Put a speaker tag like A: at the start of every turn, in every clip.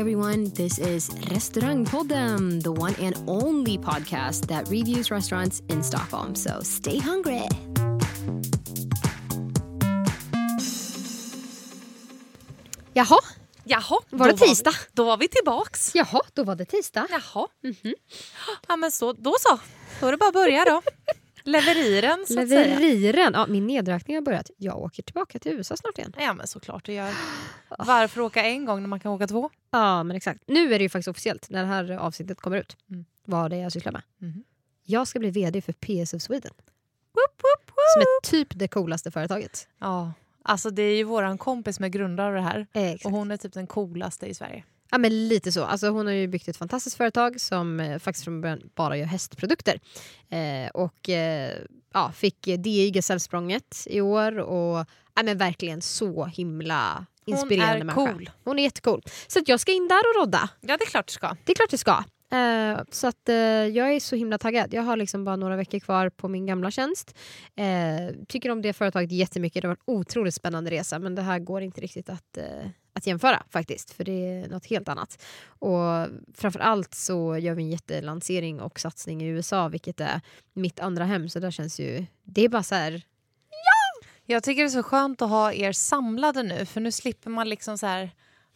A: Everyone. This is Restaurangpodden, the one and only podcast that reviews restaurants in Stockholm. So stay hungry. Jaha,
B: Jaha,
A: Var det tisdag?
B: vi, då var vi tillbaks.
A: jaha, då var det tisdag.
B: Jaha. Ja, men så, då så. Då är det bara att börja då. Leveriren så att säga.
A: Leveriren. Ja, min nedräkning har börjat. Jag åker tillbaka till USA snart igen.
B: Ja men såklart du gör. Varför åka en gång när man kan åka två?
A: Ja, men exakt. Nu är det ju faktiskt officiellt när det här avsnittet kommer ut.
B: Mm.
A: Vad det är jag sysslar med.
B: Mhm.
A: Jag ska bli VD för PSF Sweden.
B: Woop, woop, woop.
A: Som är typ det coolaste företaget.
B: Ja, alltså det är ju våran kompis är grundare av det här.
A: Eh.
B: Och hon är typ den coolaste i Sverige.
A: Ja, men lite så. Alltså, hon har ju byggt ett fantastiskt företag som eh, faktiskt från början bara gör hästprodukter. Eh, och eh, ja, fick DI Gasellsprånget i år och ja, men verkligen så himla inspirerande
B: är
A: människa.
B: cool.
A: Hon är jättecool. Så att jag ska in där och rodda.
B: Ja det är klart du ska.
A: Det är klart jag ska. Eh, så att, eh, jag är så himla taggad. Jag har liksom bara några veckor kvar på min gamla tjänst. Eh, tycker om det företaget jättemycket. Det var en otroligt spännande resa men det här går inte riktigt att, eh, att jämföra faktiskt. För det är något helt annat. Och framför allt så gör vi en jättelansering och satsning i USA vilket är mitt andra hem. Så där känns ju... Det är bara så här... Ja!
B: Jag tycker det är så skönt att ha er samlade nu för nu slipper man liksom så här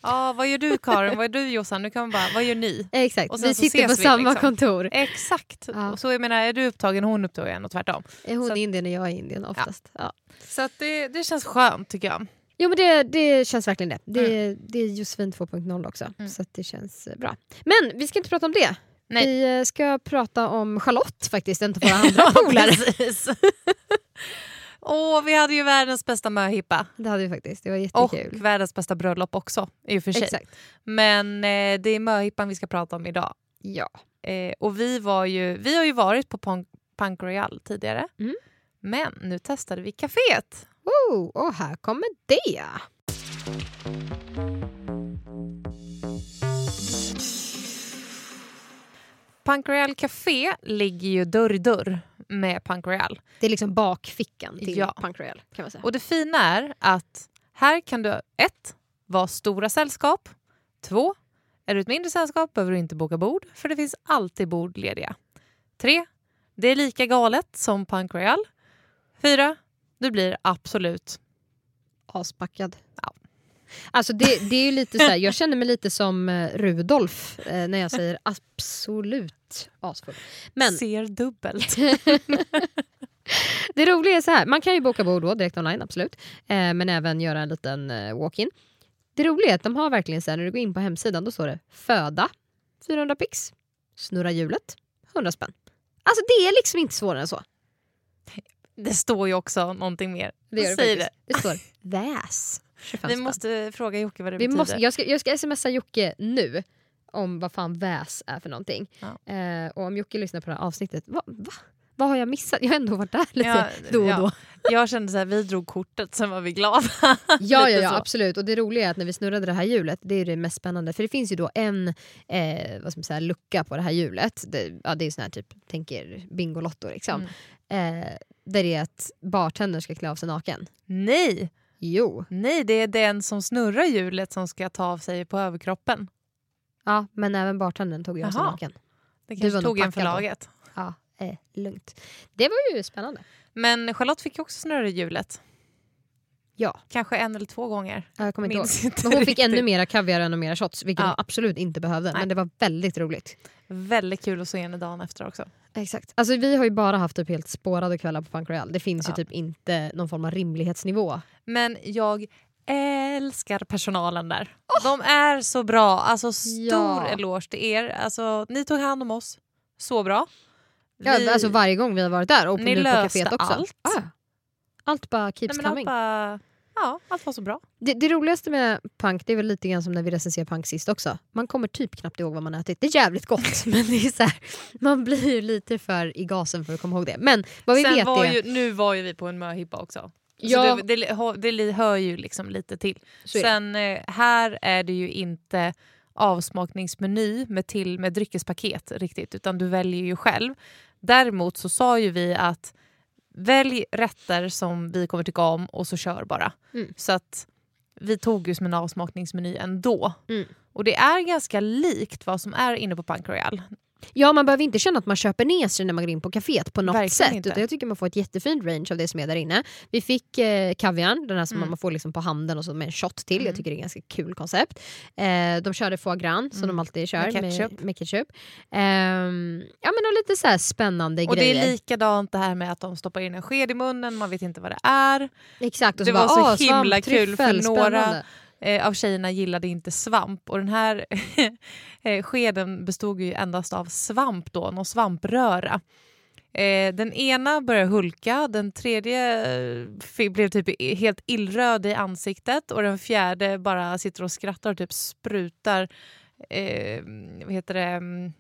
B: Ja, vad gör du Karin? Vad gör du Jossan? Nu kan man bara, vad gör ni?
A: Exakt,
B: Och sen
A: vi sitter på
B: vi,
A: samma
B: liksom.
A: kontor.
B: Exakt.
A: Ja.
B: Och så jag menar, är du upptagen hon upptagen och tvärtom.
A: Är hon i Indien och jag är i Indien oftast. Ja.
B: Så att det, det känns skönt tycker jag.
A: Jo men det, det känns verkligen det. Det, det är Josefin 2.0 också.
B: Mm.
A: Så det känns eh, bra. Men vi ska inte prata om det.
B: Nej.
A: Vi eh, ska prata om Charlotte faktiskt, en av våra andra polare.
B: Åh, vi hade ju världens bästa möhippa.
A: Det hade vi faktiskt, det var
B: Och
A: jättekul.
B: världens bästa bröllop också i och för sig.
A: Exakt.
B: Men eh, det är möhippan vi ska prata om idag.
A: Ja.
B: Eh, och vi, var ju, vi har ju varit på Punk, Punk Royal tidigare.
A: Mm.
B: Men nu testade vi kaféet.
A: Oh, och här kommer det.
B: Punk Royal Café ligger ju dörr i dörr med Punk Royal.
A: Det är liksom bakfickan till
B: Ja.
A: Punk Royal kan man säga.
B: Och det fina är att här kan du ett, vara stora sällskap. Två, är du ett mindre sällskap behöver du inte boka bord för det finns alltid bord lediga. Tre, det är lika galet som Punk Royal. Fyra, du blir absolut
A: Aspackad.
B: Ja.
A: Alltså det, det är ju lite så här, jag känner mig lite som eh, Rudolf eh, när jag säger absolut asfull. Men
B: ser dubbelt.
A: Det roliga är så här, man kan ju boka bord då direkt online, absolut. Eh, men även göra en liten eh, walk-in. Det roliga är att de har verkligen så här, när du går in på hemsidan, då står det föda 400 pix, snurra hjulet 100 spänn. Alltså det är liksom inte svårare än så.
B: Det står ju också någonting mer.
A: Det, gör det,
B: Säg
A: faktiskt. det står väs 25
B: Vi måste fråga Jocke vad det
A: Vi
B: betyder.
A: måste, jag, ska, jag ska smsa Jocke nu om vad fan väs är för någonting.
B: Ja.
A: Eh, och om Jocke lyssnar på det här avsnittet, va, va? vad har jag missat? Jag har ändå varit där lite
B: Ja,
A: då och
B: ja.
A: då.
B: Jag kände så här, vi drog kortet, sen var vi glada.
A: Ja, ja, ja absolut. Och det roliga är att när vi snurrade det här hjulet, det är det mest spännande. För det finns ju då en eh, vad ska man säga, lucka på det här hjulet. Det, ja, det är sån här typ, tänker Bingolotto liksom.
B: Mm.
A: Eh, där det är att bartendern ska klä av sig naken.
B: Nej,
A: Jo.
B: nej, det är den som snurrar hjulet som ska ta av sig på överkroppen.
A: Ja, men även bartendern tog ju av sig
B: Jaha.
A: naken.
B: Det kanske
A: nog
B: tog en
A: packad
B: för
A: då.
B: laget.
A: Ja, eh, lugnt. Det var ju spännande.
B: Men Charlotte fick ju också snurra hjulet.
A: Ja,
B: Kanske en eller två gånger.
A: jag kommer inte ihåg.
B: Minns inte
A: Men hon fick
B: riktigt.
A: ännu mera kaviar och mera shots, vilket
B: Ja.
A: hon absolut inte behövde.
B: Nej.
A: Men det var väldigt roligt.
B: Väldigt kul att se henne dagen efter också.
A: Exakt. Alltså, vi har ju bara haft typ helt spårade kvällar på Punk Royal. Det finns
B: Ja.
A: ju typ inte någon form av rimlighetsnivå.
B: Men jag älskar personalen där. De är så bra. Alltså stor
A: Ja.
B: eloge till er. Alltså, ni tog hand om oss så bra.
A: Ja,
B: Vi-
A: alltså varje gång vi har varit där och på,
B: Ni
A: nu på
B: löste
A: kaféet också.
B: allt.
A: Ah, allt bara keeps
B: Nej, men allt,
A: coming.
B: bara, ja, allt var så bra.
A: Det, det roligaste med punk det är väl lite grann som när vi recenserade punk sist också. Man kommer typ knappt ihåg vad man ätit. Det är jävligt gott men det är så här, man blir ju lite för i gasen för att komma ihåg det. Men vad vi
B: Sen
A: vet
B: var
A: är...
B: ju, nu var ju vi på en möhippa också.
A: Ja.
B: Så det, det, det hör ju liksom lite till. Sen eh, här är det ju inte avsmakningsmeny med, till, med dryckespaket riktigt utan du väljer ju själv. Däremot så sa ju vi att välj rätter som vi kommer tycka om och så kör bara.
A: Mm.
B: Så att vi tog ju som en avsmakningsmeny ändå.
A: Mm.
B: Och det är ganska likt vad som är inne på Punk Royal.
A: Ja, man behöver inte känna att man köper ner sig när man går in på kaféet på något
B: Verkligen
A: sätt.
B: inte.
A: Utan jag tycker man får ett jättefint range av det som är där inne. Vi fick eh, kaviarn, den här som
B: Mm.
A: man får liksom på handen och så med en shot till.
B: Mm.
A: Jag tycker det är ett ganska kul koncept. Eh, de körde foie gras som
B: Mm.
A: de alltid kör
B: Med
A: med
B: ketchup.
A: ketchup. Med, ketchup. Ehm, ja, men och lite så spännande
B: Och
A: grejer.
B: det är likadant det här med att de stoppar in en sked i munnen, man vet inte vad det är.
A: Exakt, och
B: Det var
A: bara,
B: så
A: "Åh, svamp,
B: himla kul för
A: tryffel,
B: några-
A: spännande."
B: Eh, av tjejerna gillade inte svamp och den här eh, skeden bestod ju endast av svamp då, någon svampröra. Eh, den ena började hulka, den tredje eh, blev typ helt illröd i ansiktet och den fjärde bara sitter och skrattar och typ sprutar eh, vad heter det, mm,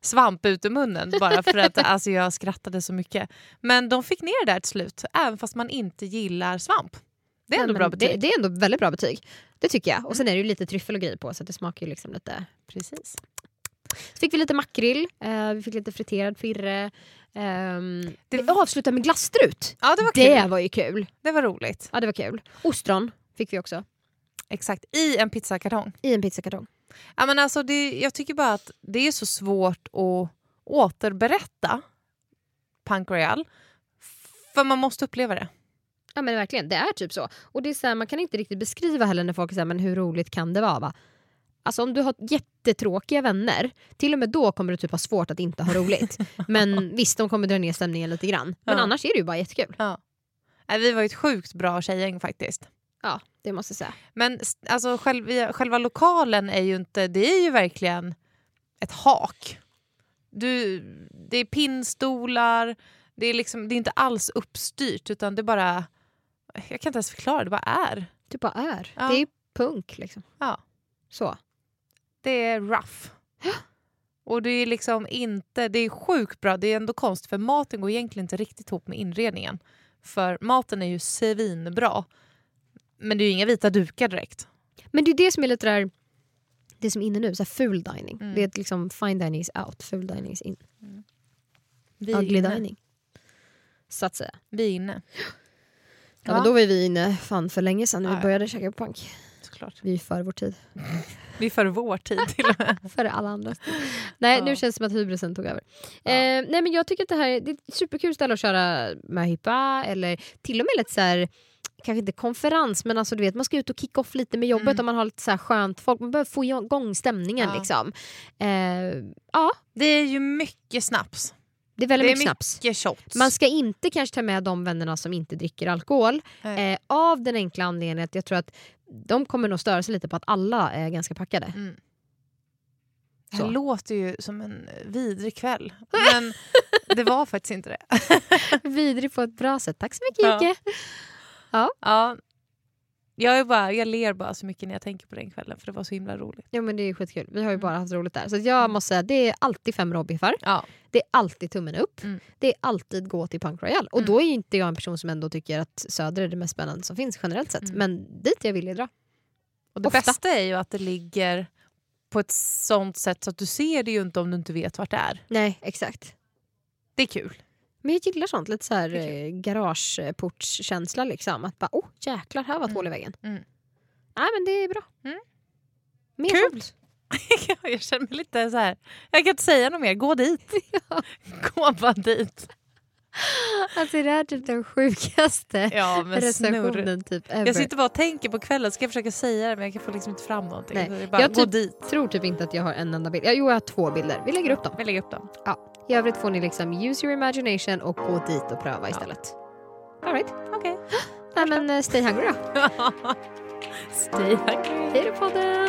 B: svamp ut ur munnen bara för att alltså, jag skrattade så mycket. Men de fick ner det där till slut, även fast man inte gillar svamp. Det är ändå
A: men
B: bra betyg.
A: Det, det är ändå väldigt bra betyg. Det tycker jag. Och sen är det ju lite tryffel och grejer på så det smakar ju liksom lite...
B: Precis.
A: Så fick vi lite makrill, eh, vi fick lite friterad firre. ehm,
B: Det-
A: vi avslutade med glasstrut.
B: Ja, det var
A: Det
B: kul.
A: var ju kul.
B: Det var roligt.
A: Ja, det var kul. Ostron fick vi också
B: Exakt, i en pizzakartong.
A: i en pizzakartong.
B: Ja, men alltså det, jag tycker bara att det är så svårt att återberätta Punk Royal. För man måste uppleva det.
A: Ja men verkligen, det är typ så. Och det är så här, man kan inte riktigt beskriva heller när folk säger men hur roligt kan det vara? Va? Alltså om du har jättetråkiga vänner, till och med då kommer du typ ha svårt att inte ha roligt. Men visst, de kommer dra ner stämningen lite grann. Men
B: Ja.
A: annars är det ju bara jättekul.
B: Nej, vi var ju ett sjukt bra tjejgäng faktiskt.
A: Ja, det måste jag säga.
B: Men alltså, själv, själva lokalen är ju inte, det är ju verkligen ett hak. Du, det är pinnstolar, det är, liksom, det är inte alls uppstyrt utan det bara, jag kan inte ens förklara, det bara är.
A: Det bara är.
B: Ja.
A: Det är punk liksom.
B: Ja.
A: Så.
B: det är rough. Och det är liksom inte, det är sjukt bra, det är ändå konst för maten går egentligen inte riktigt ihop med inredningen. För maten är ju svinbra. Men det är ju inga vita dukar direkt.
A: Men det är det som är lite där, det som är inne nu, så här ful dining.
B: Mm.
A: Det är liksom fine dining is out, ful dining is in.
B: Vi är
A: Ugly
B: inne.
A: dining. Så att säga.
B: Vi är inne,
A: Ja, men då var vi inne fan för länge sedan när vi
B: Ja, ja.
A: började käka punk.
B: såklart.
A: Vi är för vår tid.
B: Vi är före vår tid till och med.
A: Före alla andra. Nej,
B: Ja.
A: nu känns det som att hybrisen tog över.
B: Ja.
A: Eh, nej, men jag tycker att det här det är ett superkul ställe att köra möhippa eller till och med lite så här kanske inte konferens men alltså du vet man ska ut och kicka off lite med jobbet
B: Mm.
A: och man har lite så här skönt folk, man behöver få igång stämningen
B: Ja.
A: liksom. Eh, ja,
B: Det är ju mycket snaps.
A: Det är väldigt
B: Det är
A: mycket snaps.
B: Mycket shots.
A: Man ska inte kanske ta med de vännerna som inte dricker alkohol. Eh, av den enkla anledningen att jag tror att de kommer nog störa sig lite på att alla är ganska packade.
B: Mm. Det
A: Så.
B: här låter ju som en vidrig kväll. Men det var faktiskt inte det.
A: Vidrig på ett bra sätt. Tack så mycket
B: Ja.
A: Jocke.
B: Ja. Jag, är bara, jag ler bara så mycket när jag tänker på den kvällen för det var så himla roligt.
A: Ja men det är skitkul. Vi har ju
B: Mm.
A: bara haft roligt där. Så jag måste säga, det är alltid fem råbiffar.
B: Ja.
A: Det är alltid tummen upp.
B: Mm.
A: Det är alltid gå till Punk Royal. Och
B: Mm.
A: då är inte jag en person som ändå tycker att Söder är det mest spännande som finns generellt sett.
B: Mm.
A: Men dit jag vill dra.
B: Och det
A: Ofta.
B: bästa är ju att det ligger på ett sånt sätt så att du ser det ju inte om du inte vet vart det är.
A: Nej, exakt.
B: Det är kul.
A: Men jag gillar sånt, lite så här
B: är
A: eh, garageportskänsla liksom. Att bara, oh jäklar, här var ett
B: Mm.
A: hål i väggen.
B: Mm.
A: Nej men det är bra.
B: Mm.
A: Mer
B: Kul.
A: sånt.
B: jag känner mig lite så här. jag kan inte säga något mer, gå dit. Gå bara dit.
A: Alltså det här är typ den sjukaste
B: Ja
A: recensionen typ ever.
B: Jag sitter bara och tänker på kvällen, ska jag försöka säga det men jag får liksom inte fram någonting.
A: Nej.
B: Är bara,
A: Jag typ- tror typ inte att jag har en enda bild. Ja, jo, jag har två bilder. Vi lägger upp dem.
B: Vi lägger upp dem.
A: I övrigt får ni liksom use your imagination och gå dit och pröva
B: Ja.
A: istället. All right.
B: Okej.
A: Nej, men eh, stay hungry då.
B: Stay hungry.
A: Hej då podden!